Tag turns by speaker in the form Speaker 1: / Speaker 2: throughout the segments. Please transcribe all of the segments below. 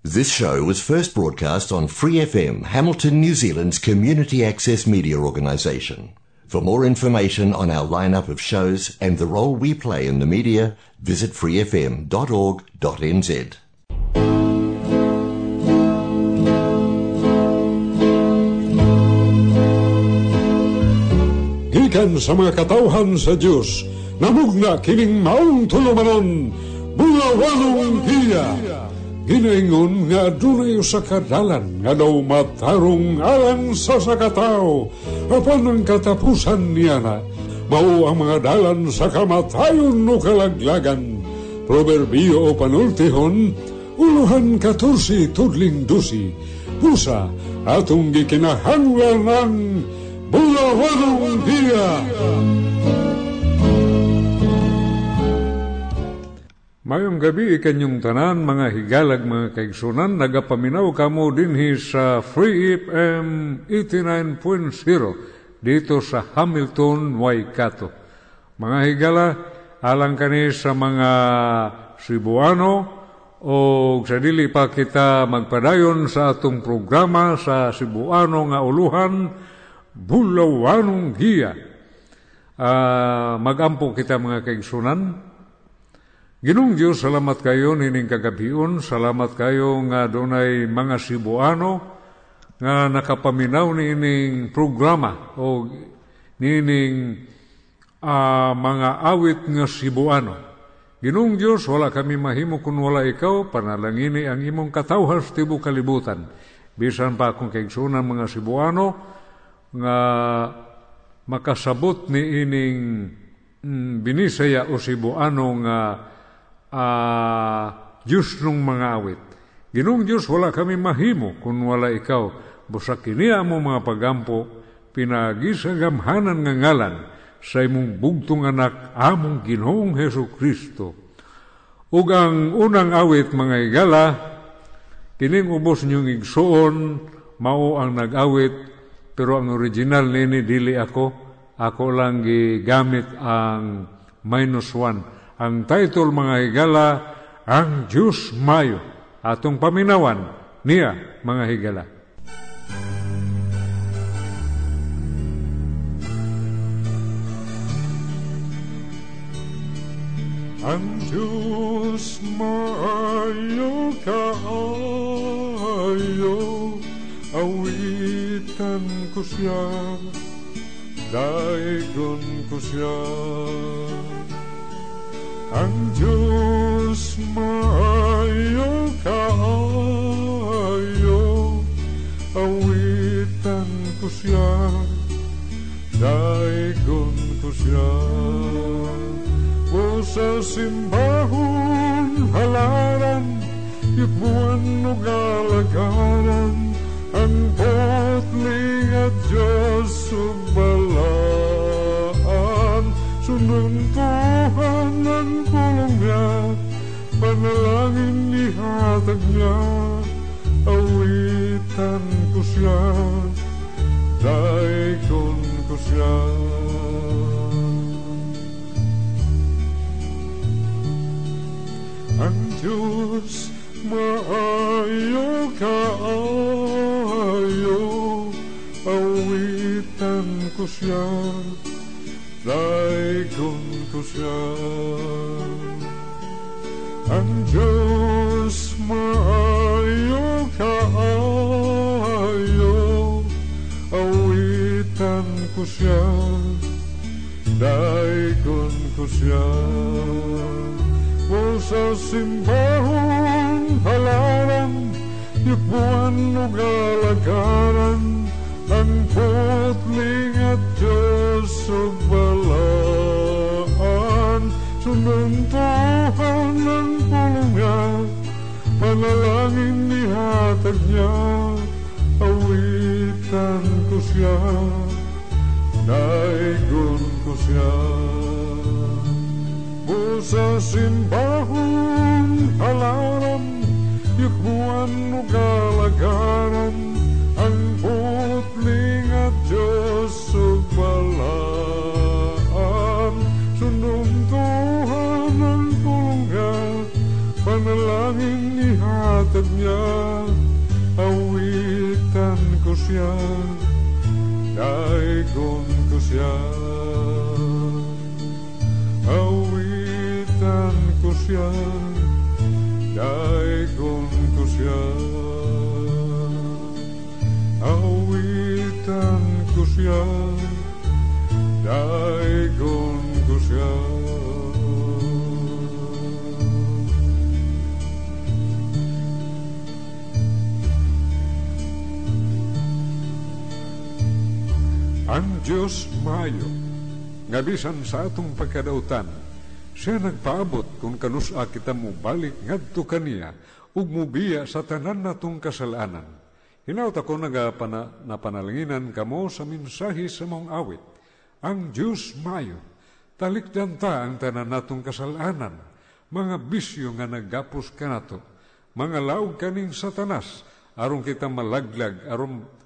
Speaker 1: This show was first broadcast on Free FM, Hamilton, New Zealand's community access media organisation. For more information on our lineup of shows and the role we play in the media, visit freefm.org.nz.
Speaker 2: Gikan sa mga katauhan sa Diyos, namugna kining maong tulumanon, bunga walong. Ginaingon nga dunay sa kadalan nga daw matarong alang sa sakatao apan ang katapusan niya na mao ang mga dalan sa kamatayon no kalaglagan. Proverbio o panultihon uluhan katursi tudling dusi. Pusa atong gikinahanglan ng bulawanong dia. Mayong gabi ikanyong tanan, mga higalag, mga kaigsunan, nagapaminaw kamo dinhi sa Free FM 89.0 dito sa Hamilton, Waikato. Mga higala, alang kani sa mga Cebuano o sa dili pa kita magpadayon sa atong programa sa Cebuano nga uluhan, Bulawanong Hiya. Uh, magampo kita mga kaigsunan, Ginong Diyos, salamat kayo nining kagabion, salamat kayo nga dunay mga Cebuano nga nakapaminaw nining programa o nining uh, mga awit nga Cebuano. Ginong Diyos, wala kami mahimo kung wala ikaw, panalangini ang imong katawhas tibo kalibutan. Bisan pa akong kaigsunan mga Cebuano nga makasabot ni ining mm, binisaya o Cebuano nga uh, Diyos nung mga awit. Ginong Diyos, wala kami mahimo kung wala ikaw. Busa kiniya mo mga pagampo, pinagisagamhanan nga ngalan sa imong bugtong anak among ginoong Heso Kristo. Ug ang unang awit mga igala, kining ubos niyong igsuon, mao ang nag-awit, pero ang original nini dili ako, ako lang gigamit ang minus one ang title mga higala, Ang Diyos Mayo. Atong paminawan niya mga higala. Ang Diyos maayo kaayo, awitan ko siya, daigon ko siya. Ang Diyos maayo kaayo, awitan ko siya, daigon ko siya. O sa simbahon halaran, ibuan o galagaran, ang potling at Diyos subalaan, sununtuhan ng tulong niya, panalangin ihatag niya, awitan ko siya, daikon ko siya. Ang Diyos maayo kaayo, awitan ko siya, siya. Ang Diyos maayo kaayo, awitan ko siya, daikon ko siya. O sa simbahon halaran, yukbuan o galagaran, ang putling at Diyos o balaan, sununtuhan ng pulong niya, panalangin ihatag niya, awitan ko siya, daigon ko siya. O sa simbahon halaran, yukbuan o ihatag niya, awitan ko siya, daigon ko siya. Awitan ko siya, daigon ko siya. Awitan ko siya, daigon Ang Diyos maayo, nga bisan sa atong pagkadautan, siya nagpaabot kung kanusa kita mo balik ngadto kaniya ug mubiya sa tanan natong kasalanan. Hinaut ako nagapana napanalanginan kamo sa minsahi sa mong awit. Ang Diyos maayo, talikdan ta ang tanan natong kasalanan, mga bisyo nga naggapos kanato, mga laog kaning satanas, aron kita malaglag, aron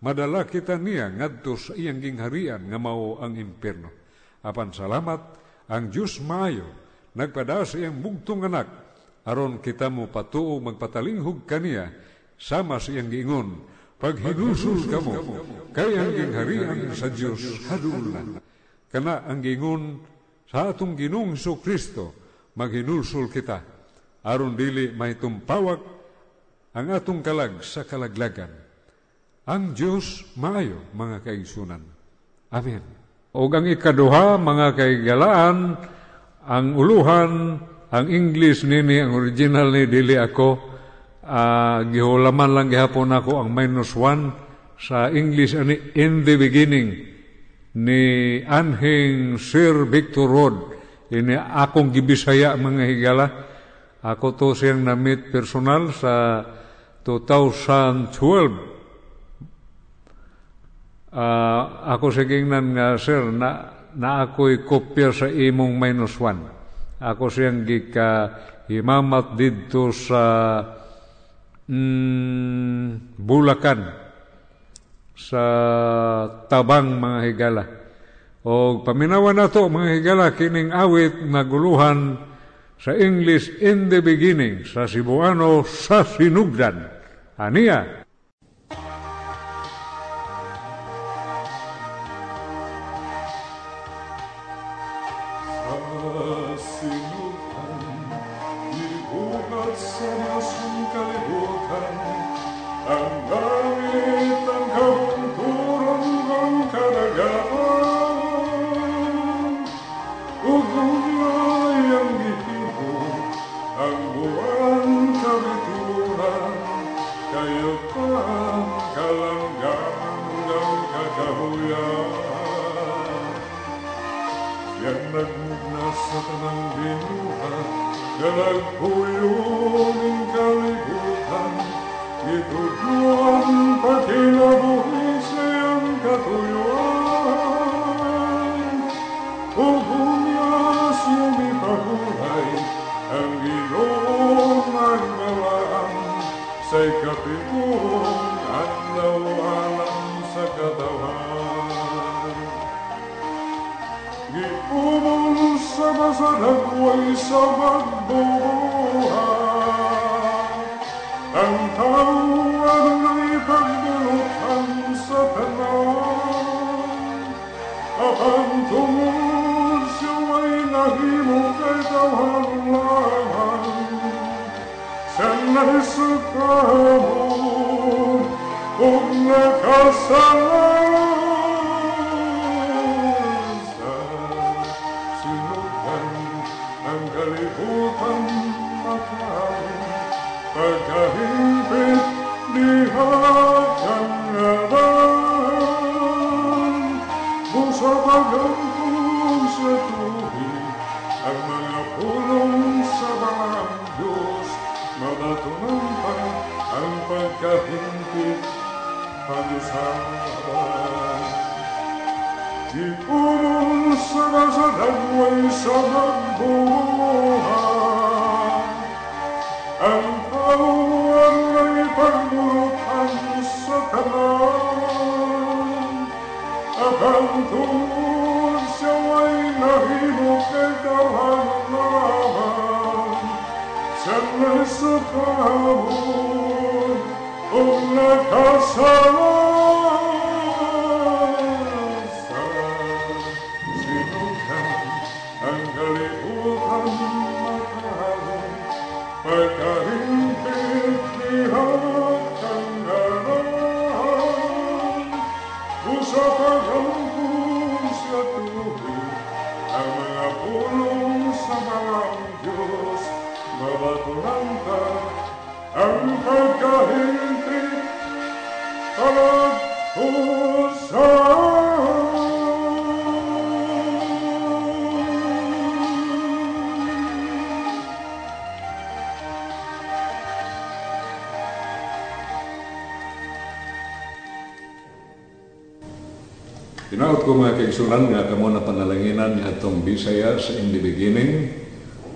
Speaker 2: madala kita niya ngadto sa iyang gingharian nga mao ang impierno. Apan salamat ang Dios maayo nagpada sa iyang bugtong anak aron kita mo patuo magpatalinghog kaniya sama sa iyang giingon pag hinusul kamo kay ang gingharian sa Dios hadulan. Kana ang giingon sa atong Ginoong Kristo maghinulsul kita aron dili may tumpawak ang atong kalag sa kalaglagan ang Diyos maayo, mga kaigsunan. Amen. O ang ikaduha, mga kaigalaan, ang uluhan, ang English nini, ang original ni dili ako, uh, gihulaman lang gihapon ako ang minus one sa English ani in the beginning ni Anhing Sir Victor Road ini akong gibisaya mga higala ako to siyang na-meet personal sa 2012 Uh, ako sa gingnan nga, sir, na, na ako'y kopya sa imong minus one. Ako siyang gika himamat dito sa mm, Bulacan, sa tabang mga higala. O paminawan na to mga higala, kining awit naguluhan sa English in the beginning, sa Cebuano, sa sinugdan. Aniya, sou kaigsunan nga kamo na panalanginan ni atong Bisaya sa in the beginning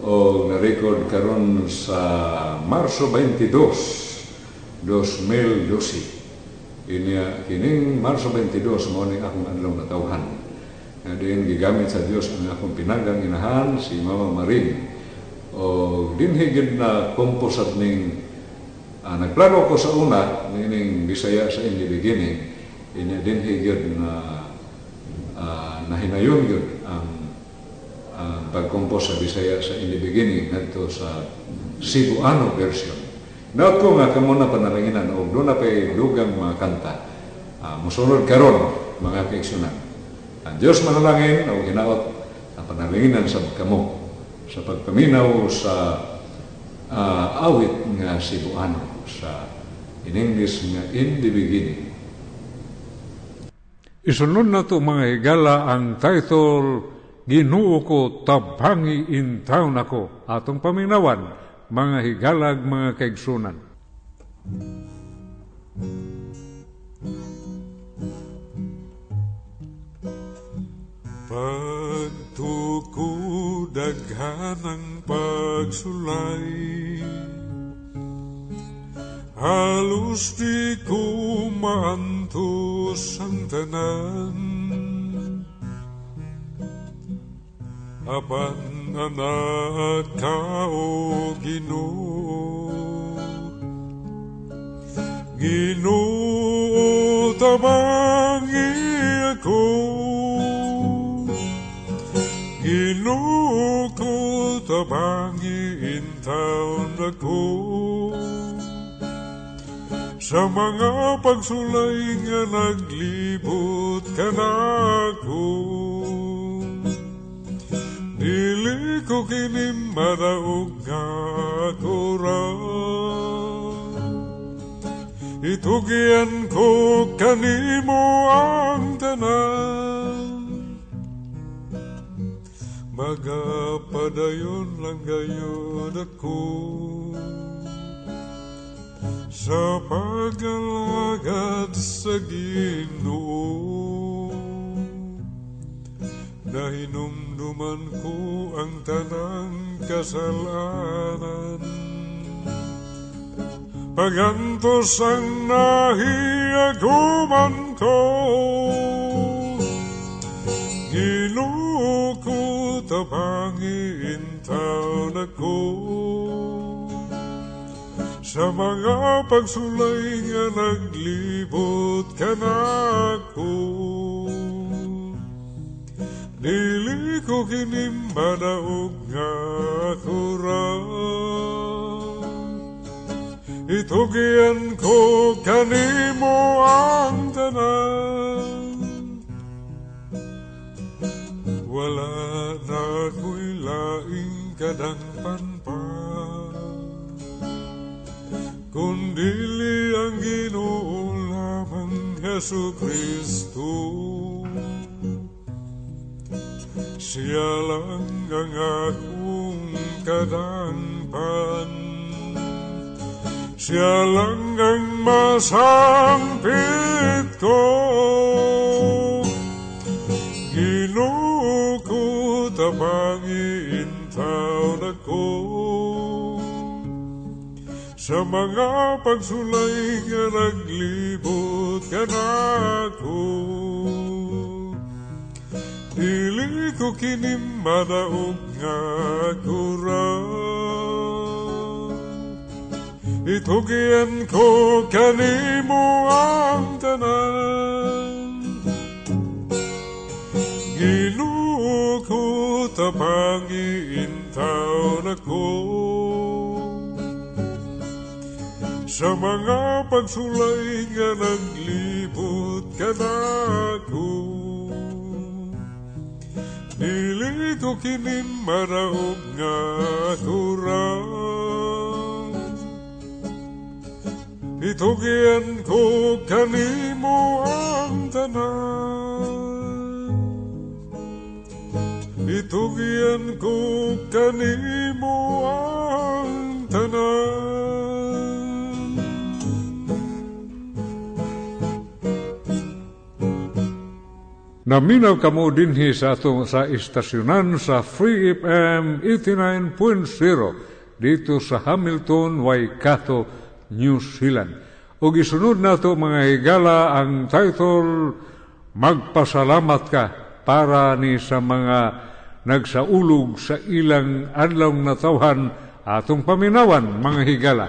Speaker 2: o na-record karon sa Marso 22, 2012. Inya kining Marso 22 mo ni akong adlaw na tawhan. Nga din gigamit sa Dios ang akong pinagang inahan si Mama Marin. O dinhi gid na komposat ning uh, nagplano ko sa una ning Bisaya sa in the beginning. Inya dinhi gid na uh, nahinayon yun ang uh, pagkompos sa Bisaya sa in the beginning ngadto sa Cebuano version. Naot ko nga kamo na panalanginan o doon na pa'y dugang mga kanta. Uh, musunod karon mga kaigsunan. Ang Diyos manalangin o hinaot ang panalanginan sa kamo sa pagpaminaw sa uh, awit nga Cebuano sa in English nga in the beginning. Isunod na to mga higala ang title Ginoo ko tabangi in town ako atong paminawan mga higalag mga kaigsunan.
Speaker 3: Pagtuko daghan ang pagsulay Halos di ko maantos ang tanan Apan anak ka o Ginoo Ginoo tabangi ako Ginoo ko tabangi in town ako sa mga pagsulay nga naglibot ka na ako Dili ko kinim madaog nga ako Itugyan ko kanimo ang tanan. Magapadayon lang gayod ako sa pag-alagad sa Ginoo. Nahinumduman ko ang tanang kasalanan. Pagantos ang nahiaguman ko. Ginoo ko tabangin taon ako sa mga pagsulay nga naglibot ka na ako Dili ko kinimadaog nga ako ra. Itugyan ko kanimo ang tanan. Wala na ko'y laing kadangpan Kundili ang Ginoo lamang Hesu Kristo. Siya lang ang akong kadangpan Siya lang ang masampit ko sa mga pagsulay nga naglibot ka na ako Dili ko kinim madaog nga ako ra Itugyan ko kanimo ang tanan. Ginoo ko tabangi intaw na ko sa mga pagsulay nga naglibot ka na ako Dili ko kinim maraog nga ako ra Itugyan ko kanimo ang tanan. Itugyan ko kanimo ang tanan
Speaker 2: Naminaw kamo dinhi sa atong sa istasyonan sa Free FM 89.0 dito sa Hamilton, Waikato, New Zealand. O gisunod nato mga higala ang title Magpasalamat ka para ni sa mga nagsaulog sa ilang adlaw na tawhan atong paminawan mga higala.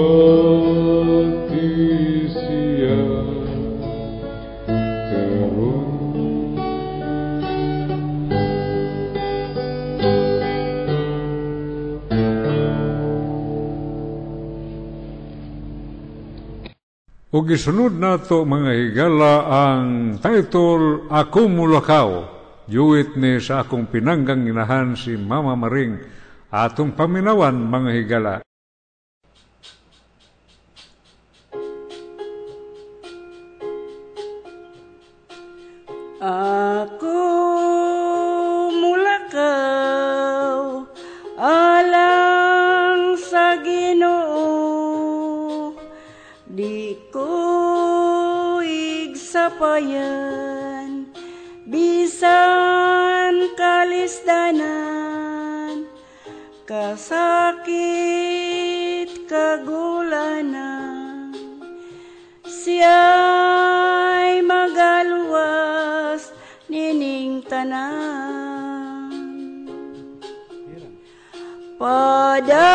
Speaker 2: gisunod nato mga higala ang title Ako Mulakaw. Juwit ni sa akong pinanggang inahan si Mama Maring atong paminawan mga higala.
Speaker 4: Igsapayan bisan kalisdanan kasakit kagulanan. Siya'y magaluwas nining tanan. Padayunon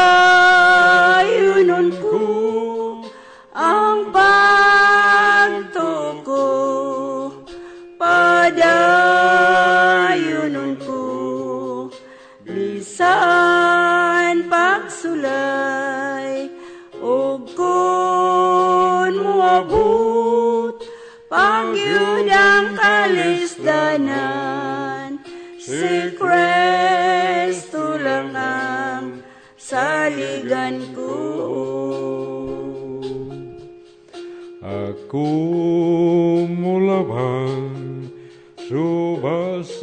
Speaker 4: ko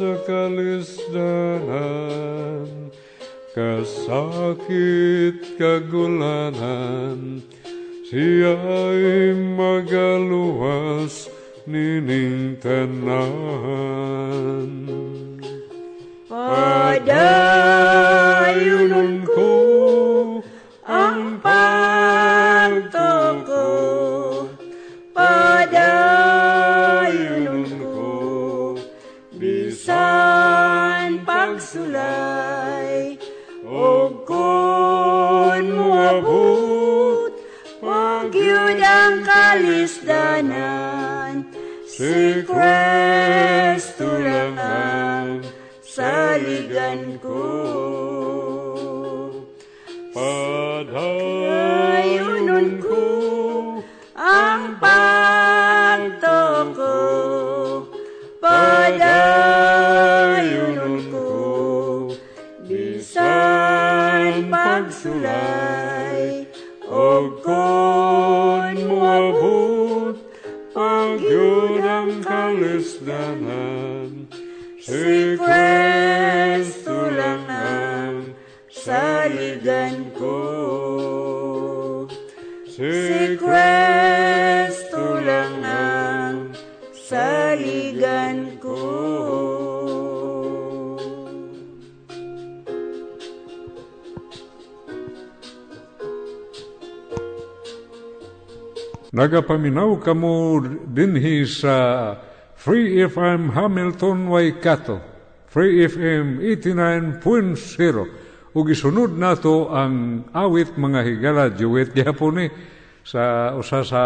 Speaker 2: subas sa kalisdanan kasakit kagulanan siya'y magaluwas nining tanan
Speaker 4: Padayunon ko saligan ko.
Speaker 2: Nagapaminaw kamo dinhi sa Free FM Hamilton Waikato. Free FM 89.0. Ug isunod nato ang awit mga higala duet gyapon ni sa usa sa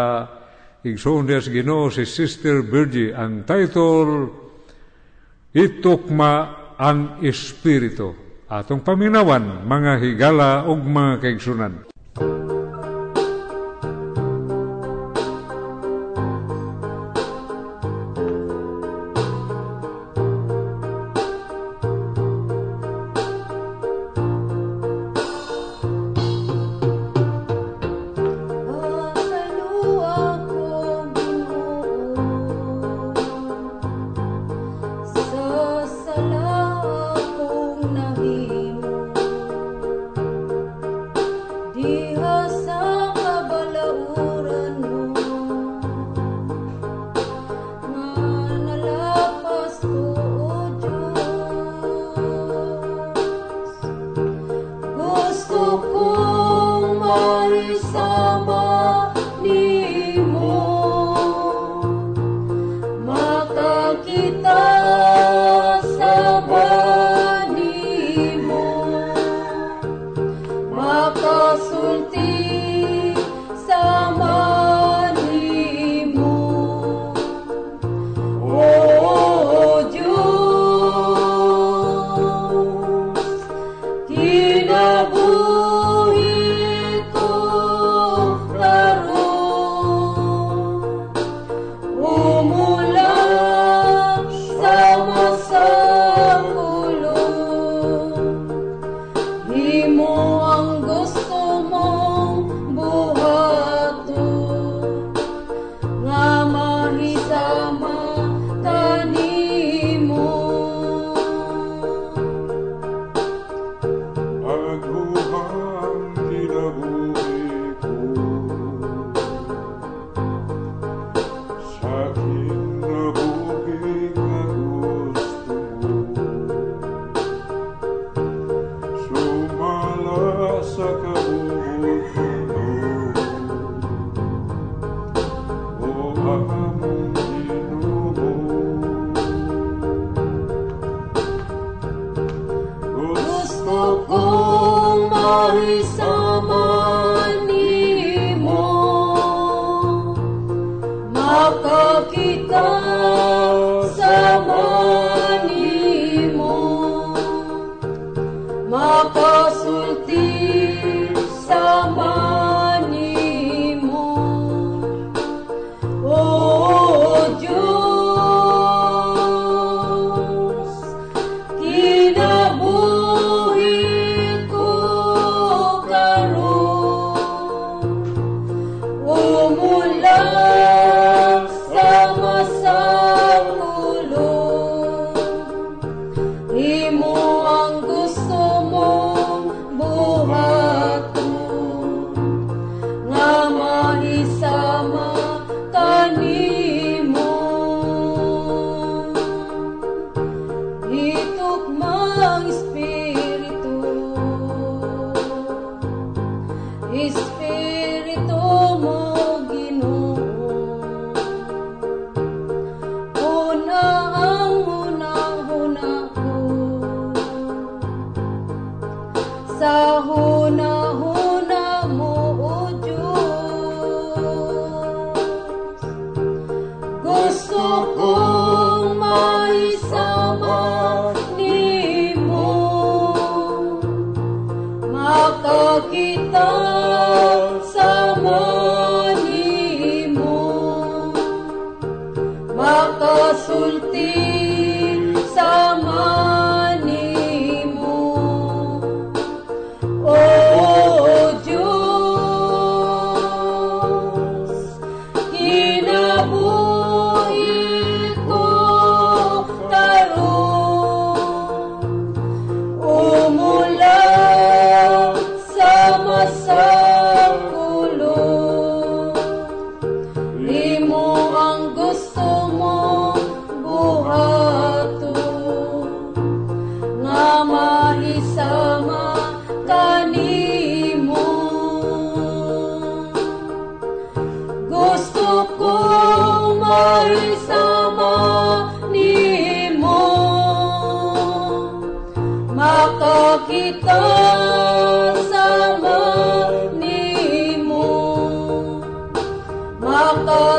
Speaker 2: igsoon des Ginoo si Sister Virgie ang title Itukma ang Espiritu. Atong paminawan mga higala ug mga kaigsunan.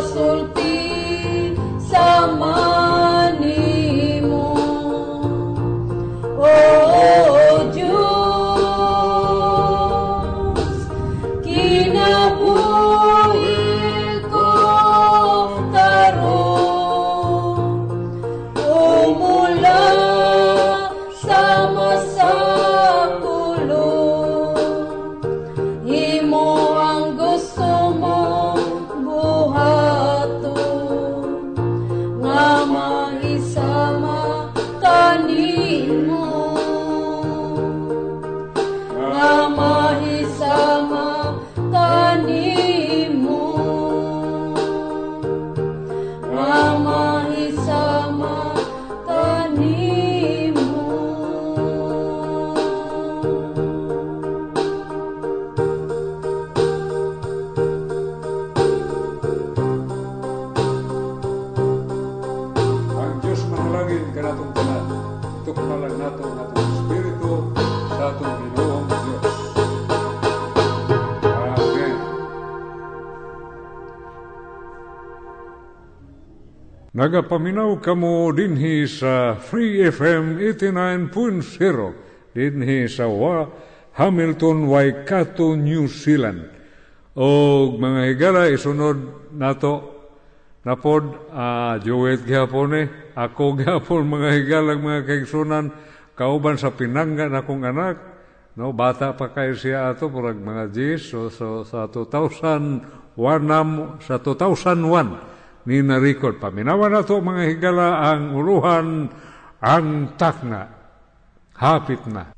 Speaker 5: azul nagapaminaw kamo dinhi sa Free FM 89.0 dinhi sa wa Hamilton Waikato New Zealand. O mga higala isunod nato napod uh, Joet gihapon eh, ako gihapon mga higalang mga kaigsunan kauban sa pinanggan akong anak. No bata pa kayo siya ato purag mga Jis so, so, sa 2001 sa 2001 ni narikot. Paminawa na to mga higala ang uluhan ang takna. Hapit na.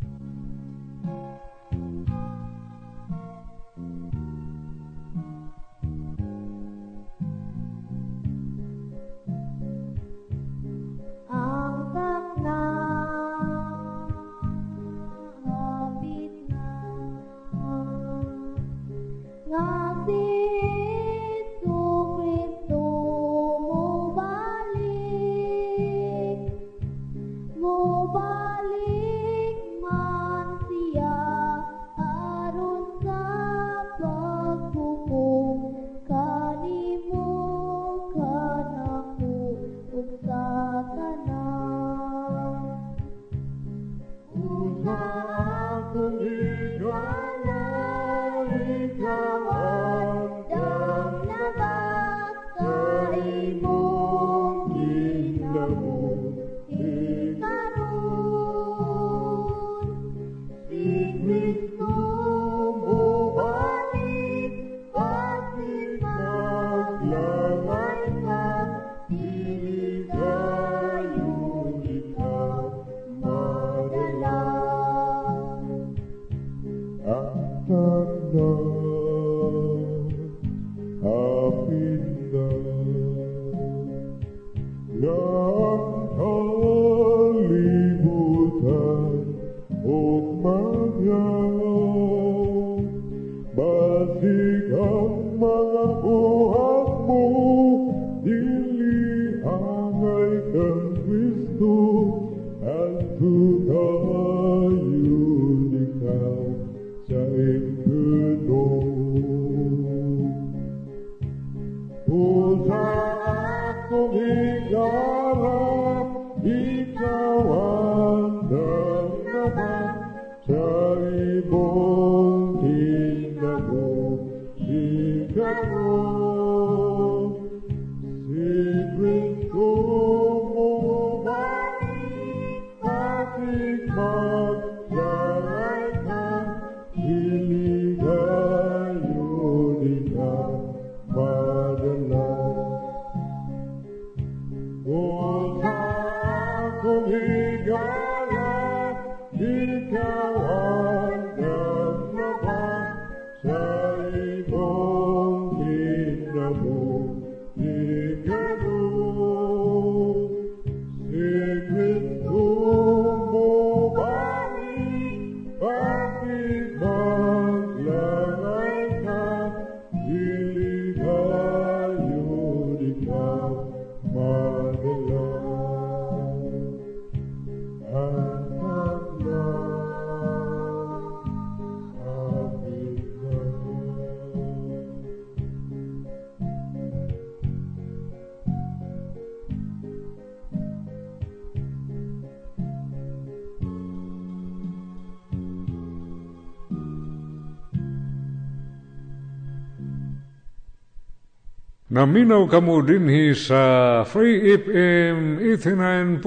Speaker 6: Naminaw kamo dinhi sa Free FM 89.0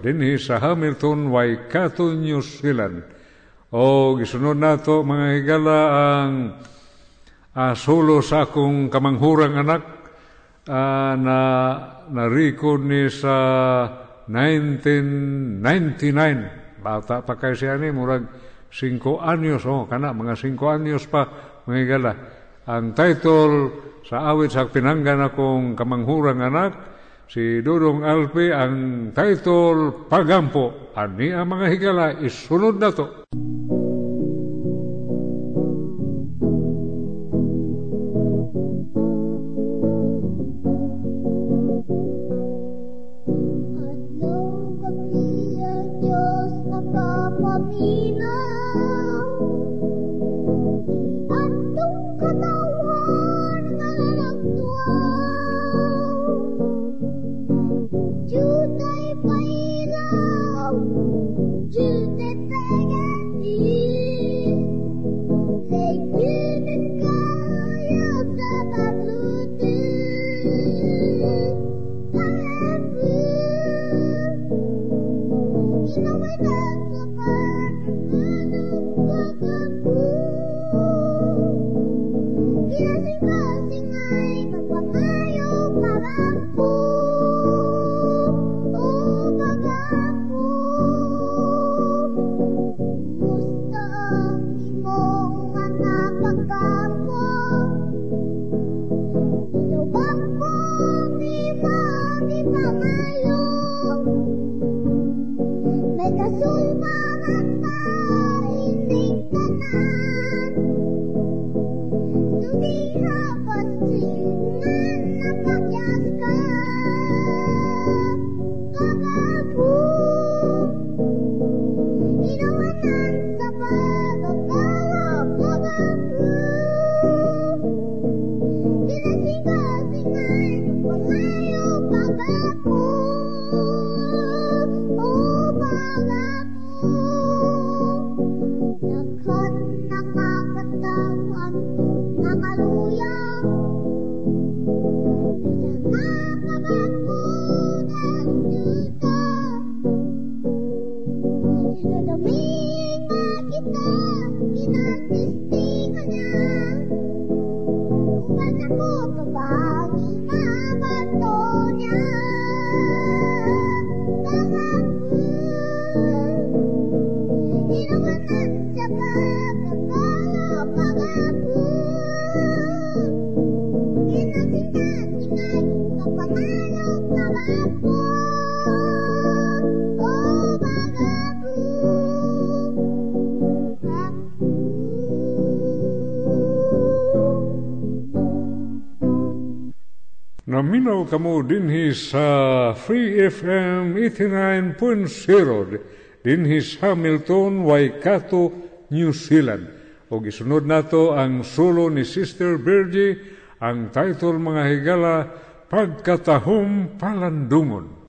Speaker 6: dinhi sa Hamilton, Waikato, New Zealand. O gisunod nato mga higala ang ah, solo sa akong kamanghurang anak ah, na na-record ni sa 1999. Bata pa kay siya ni, murag 5 anyos, oh, kana, mga 5 anyos pa, mga higala. Ang title sa awit sa pinanggan akong kamanghurang anak, si Dudong Alpe, ang title Pagampo. Ani ang mga higala, isunod na to.
Speaker 2: Ooh. Kamo dinhi sa Free FM 89.0 dinhi sa Hamilton, Waikato, New Zealand. O gisunod nato ang solo ni Sister Virgie, ang title mga higala, Pagkatahong Palandungon.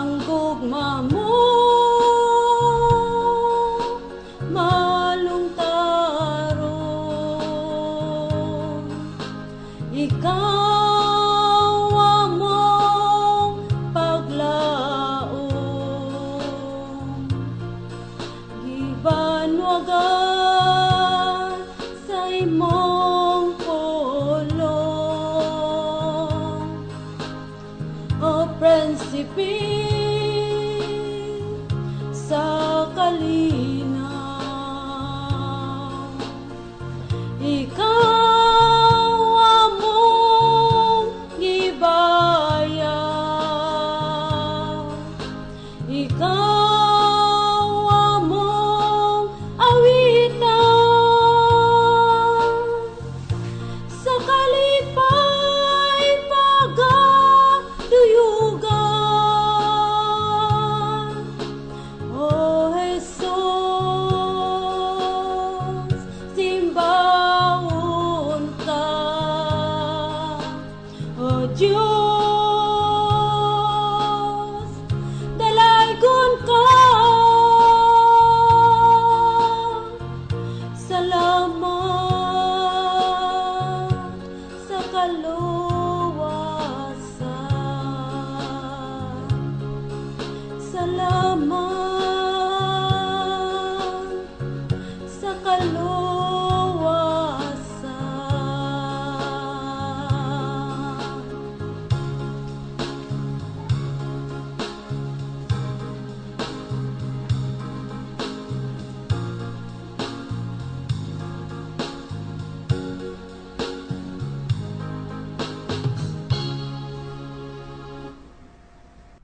Speaker 5: Ang gugma mo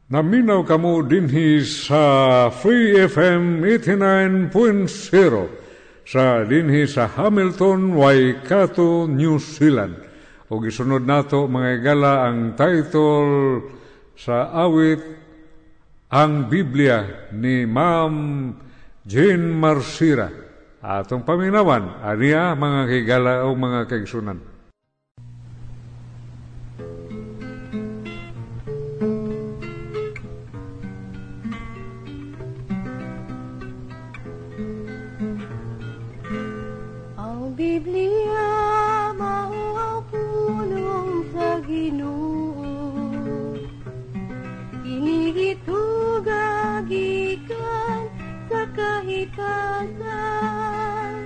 Speaker 2: Naminaw kamo dinhi sa Free FM 89.0 sa dinhi sa Hamilton, Waikato, New Zealand. O gisunod nato mga igala ang title sa awit Ang Biblia ni Ma'am Jane Marsira. Atong paminawan, aniya mga kigala o mga kaigsunan.
Speaker 5: kasan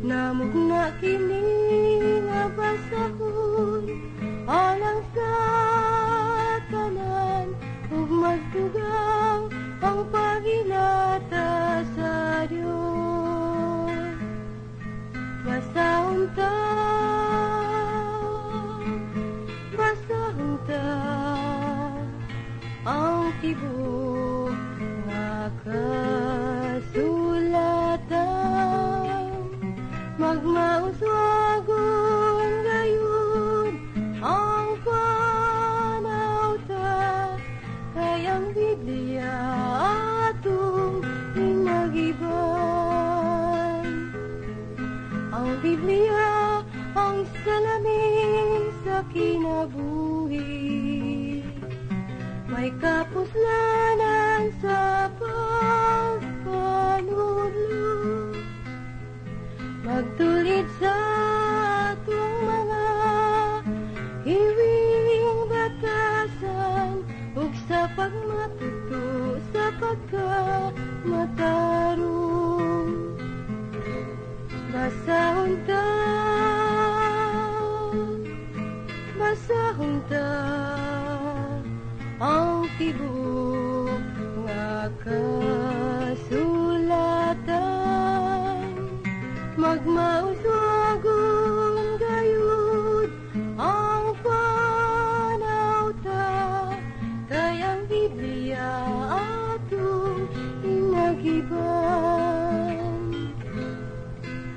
Speaker 5: Namog na kining abasahon Alang sa tanan Ug magdugang ang pagilata sa Dios Basaon ta Basaon ta Ang
Speaker 7: tibok nga kasulat magmauswagon gayon ang panauta kay ang Biblia atong hinagiban ang Biblia ang salamin sa kinabuhi. May kapuslanan sa pagpanudlo Magtulid sa atong mga hiwing batasan ug sa pagmatuto sa pagkamatarong Basahon ta Basahon ta ang tibok nga kasulatan magmauswagon gayud ang panauta kay ang Biblia atong inagiban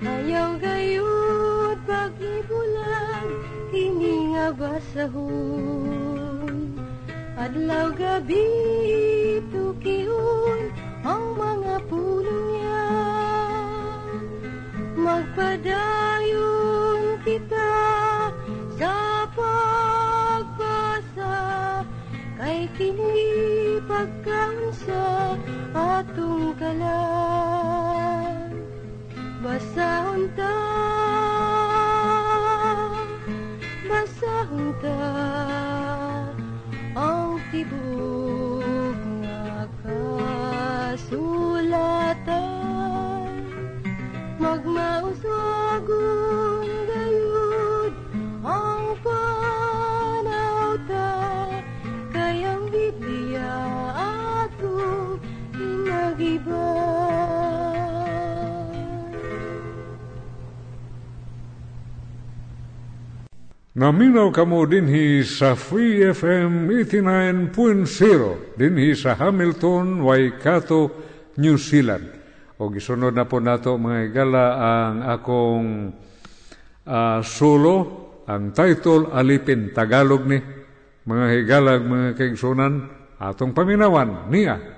Speaker 7: ayaw gayud pagibulan kini nga basahon. Adlaw gabi magpadayon kita sa pagbasa kay kini pagkaunsa atong kalan. Basahon ta basahon ta gayud Biblia atong inagiban
Speaker 2: Naminaw dinhi sa Free FM 89.0 dinhi sa Hamilton, Waikato, New Zealand. O gisunod na po nato mga igala ang akong ah, solo, ang title Alipin Tagalog ni mga higalag mga kaigsunan atong paminawan niya.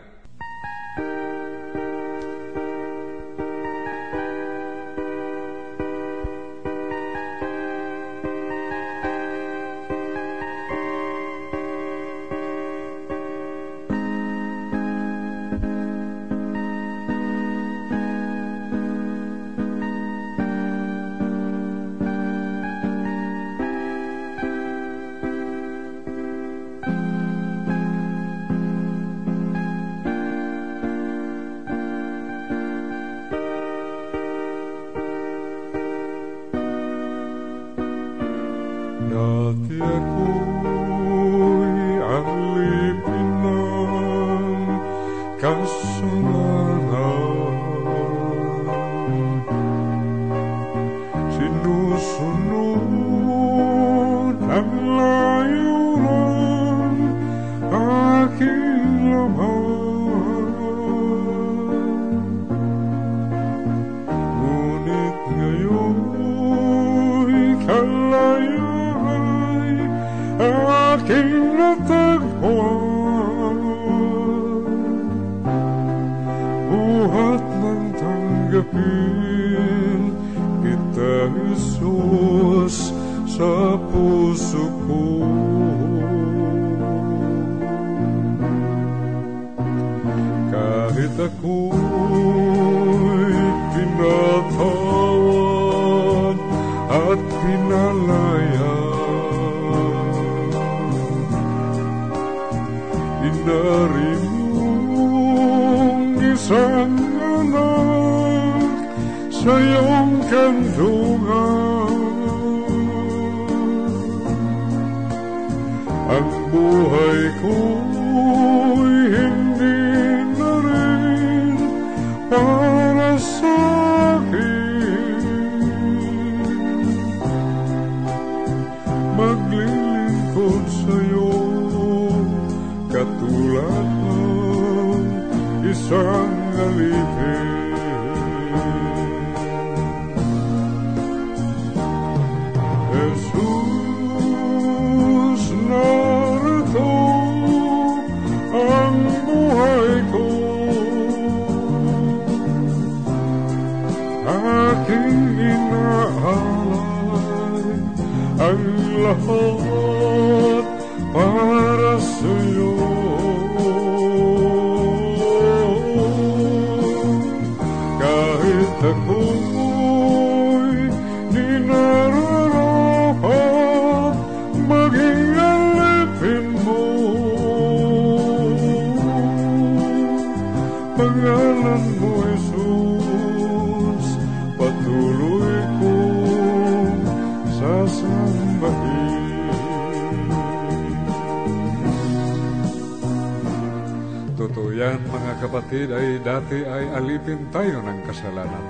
Speaker 2: Kapatid ay dati ay alipin tayo ng kasalanan.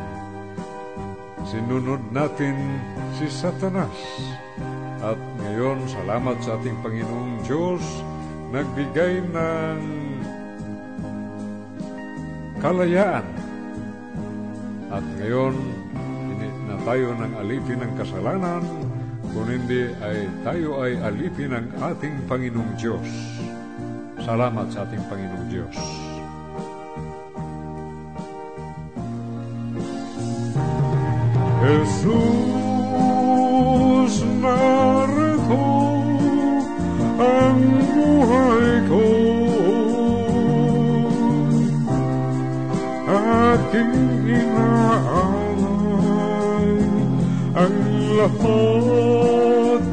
Speaker 2: Sinunod natin si Satanas. At ngayon, salamat sa ating Panginoong Diyos, nagbigay ng kalayaan. At ngayon, hindi na tayo ng alipin ng kasalanan, kung hindi ay tayo ay alipin ng ating Panginoong Diyos. Salamat sa ating Panginoong Diyos.
Speaker 3: Jesus, narito ang buhay ko. Aking inaalay ang lahat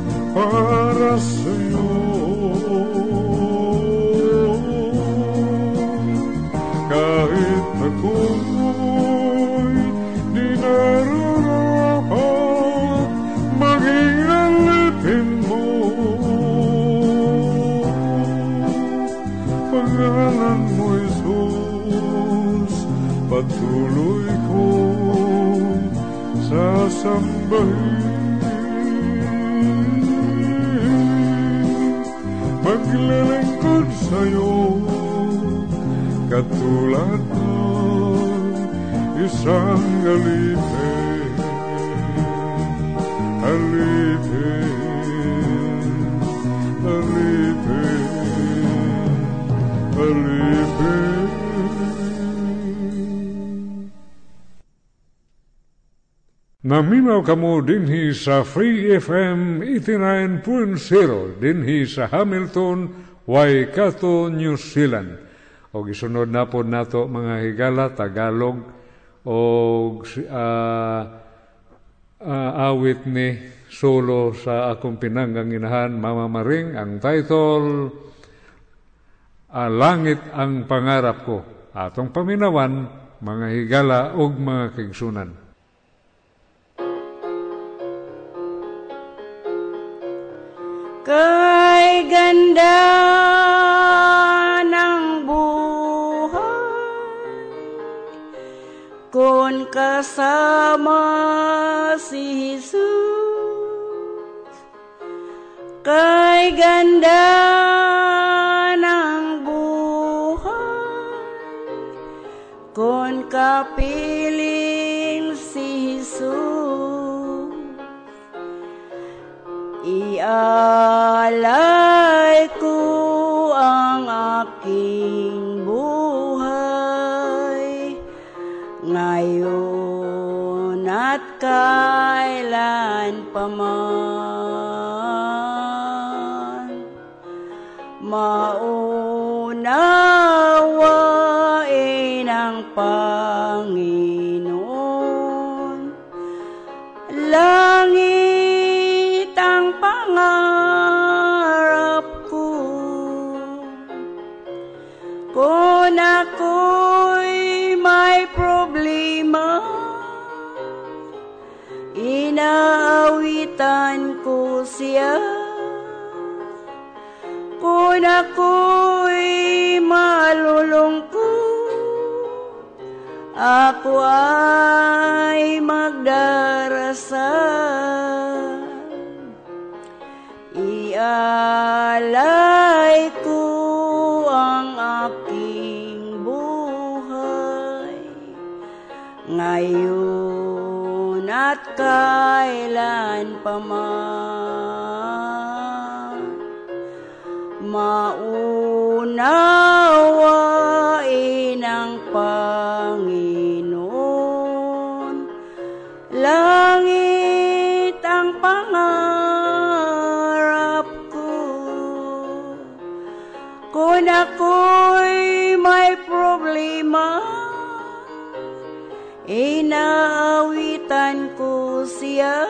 Speaker 3: patuloy kong sasambahin. Maglilingkod sa'yo, katulad ng isang alipin. Alipin, alipin, alipin.
Speaker 2: Naminaw kamo dinhi sa Free FM 89.0 dinhi sa Hamilton, Waikato, New Zealand. O gisunod na po nato mga higala Tagalog o ah, ah, awit ni solo sa akong pinanggang inahan Mama Maring ang title Ah, Langit ang pangarap ko. Atong paminawan mga higala ug mga kaigsunan.
Speaker 4: Kay ganda ng buhay. Kung kasama si Jesus Kay ganda ng buhay. Kung kapiling Ialay ko ang aking buhay ngayon at kailan pa man. Maunawain ako'y may problema. Inaawitan ko siya. Kung ako'y malulungkot ako ay magdarasal. Ialay ko ngayon at kailan pa man. Maunawain ang Panginoon, langit ang pangarap ko. Kung ako'y may problema, inaawitan ko siya.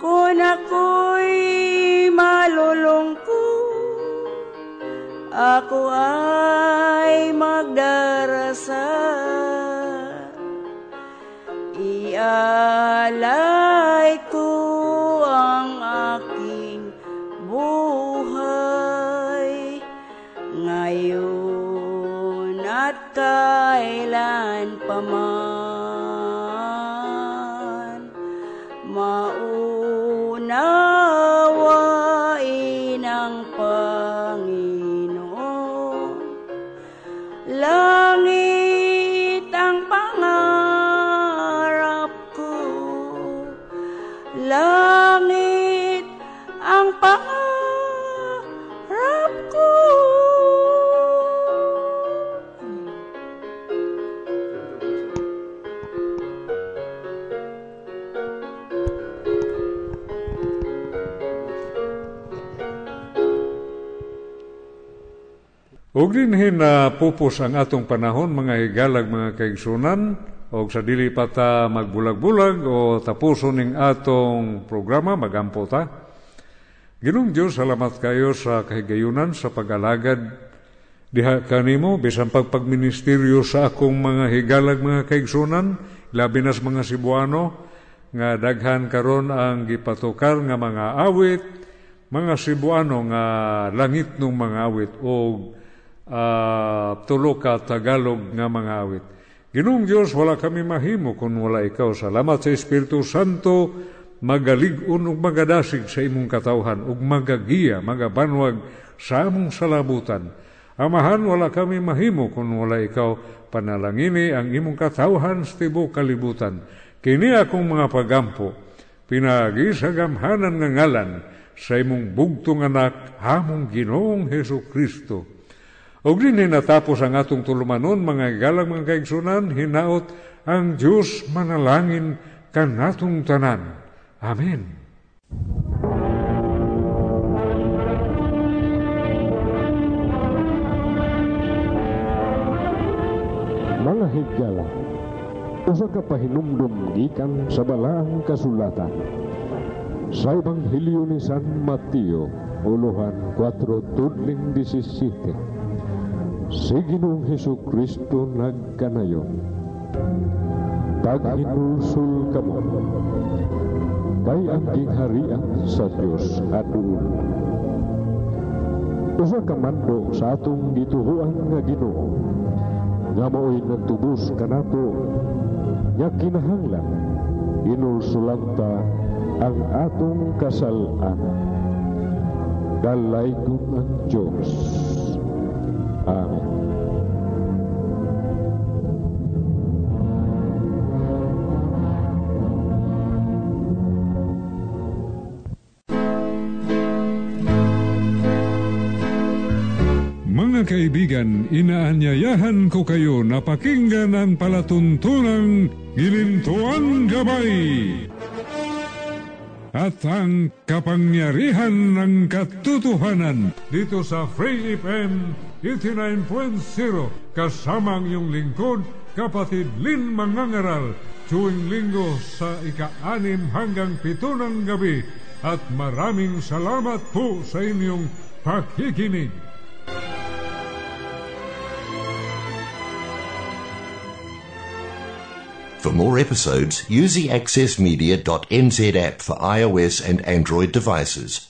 Speaker 4: Kung ako'y malulungkot, ako ay magdarasal. Ialay man. Maunawain ang Panginoon. Langit
Speaker 2: Ug dinhi na pupos ang atong panahon mga higalag mga kaigsunan og sa dili pa ta magbulag-bulag o tapuson ning atong programa magampo ta. Ginong Dios salamat kayo sa kahigayunan sa pag-alagad diha kanimo bisan pagpagministeryo sa akong mga higalag mga kaigsunan labi na sa mga Cebuano nga daghan karon ang gipatukar nga mga awit mga Cebuano nga langit ng mga awit o ah, tulo ka Tagalog nga mga awit. Ginong Dios wala kami mahimo kung wala ikaw. Salamat sa Espiritu Santo magalig-on ug magadasig sa imong katawhan ug magagiya, magabanwag sa among salabutan. Amahan wala kami mahimo kung wala ikaw panalangini ang imong katawhan sa tibuok kalibutan. Kini akong mga pagampo pinagi sa gamhanan nga ngalan sa imong bugtong anak hamong Ginoong Hesus Kristo. Og din natapos ang atong tulumanon mga galang mga kaigsunan hinaot ang Dios manalangin kanatong tanan. Amen.
Speaker 8: Mga higala, usa ka pahinumdum gikan sa balaang kasulatan. Sa Ebanghelyo ni San Mateo, uluhan 4 tudling 17. Si Ginoong Heso Kristo nagkanayon. Taghinulsul kamo. Kay ang gingharian sa Dios aduun. Usa ka mandok sa atong gituhuan nga Ginoo nga mao'y nagtubos kanato nga kinahanglan inulsulanta ang atong kasalan dalay ang Diyos Amen
Speaker 2: Mga kaibigan, inaanyayahan ko kayo na pakinggan ang palatuntunang Gilintuan Gabay. At ang kapangyarihan ng katotohanan dito sa Free FM 89.0 kasama ang iyong lingkod, kapatid Lin Mangangaral, tuwing linggo sa ika-anim hanggang pito ng gabi at maraming salamat po sa inyong pakikinig.
Speaker 1: For more episodes, use the accessmedia.nz app for iOS and Android devices,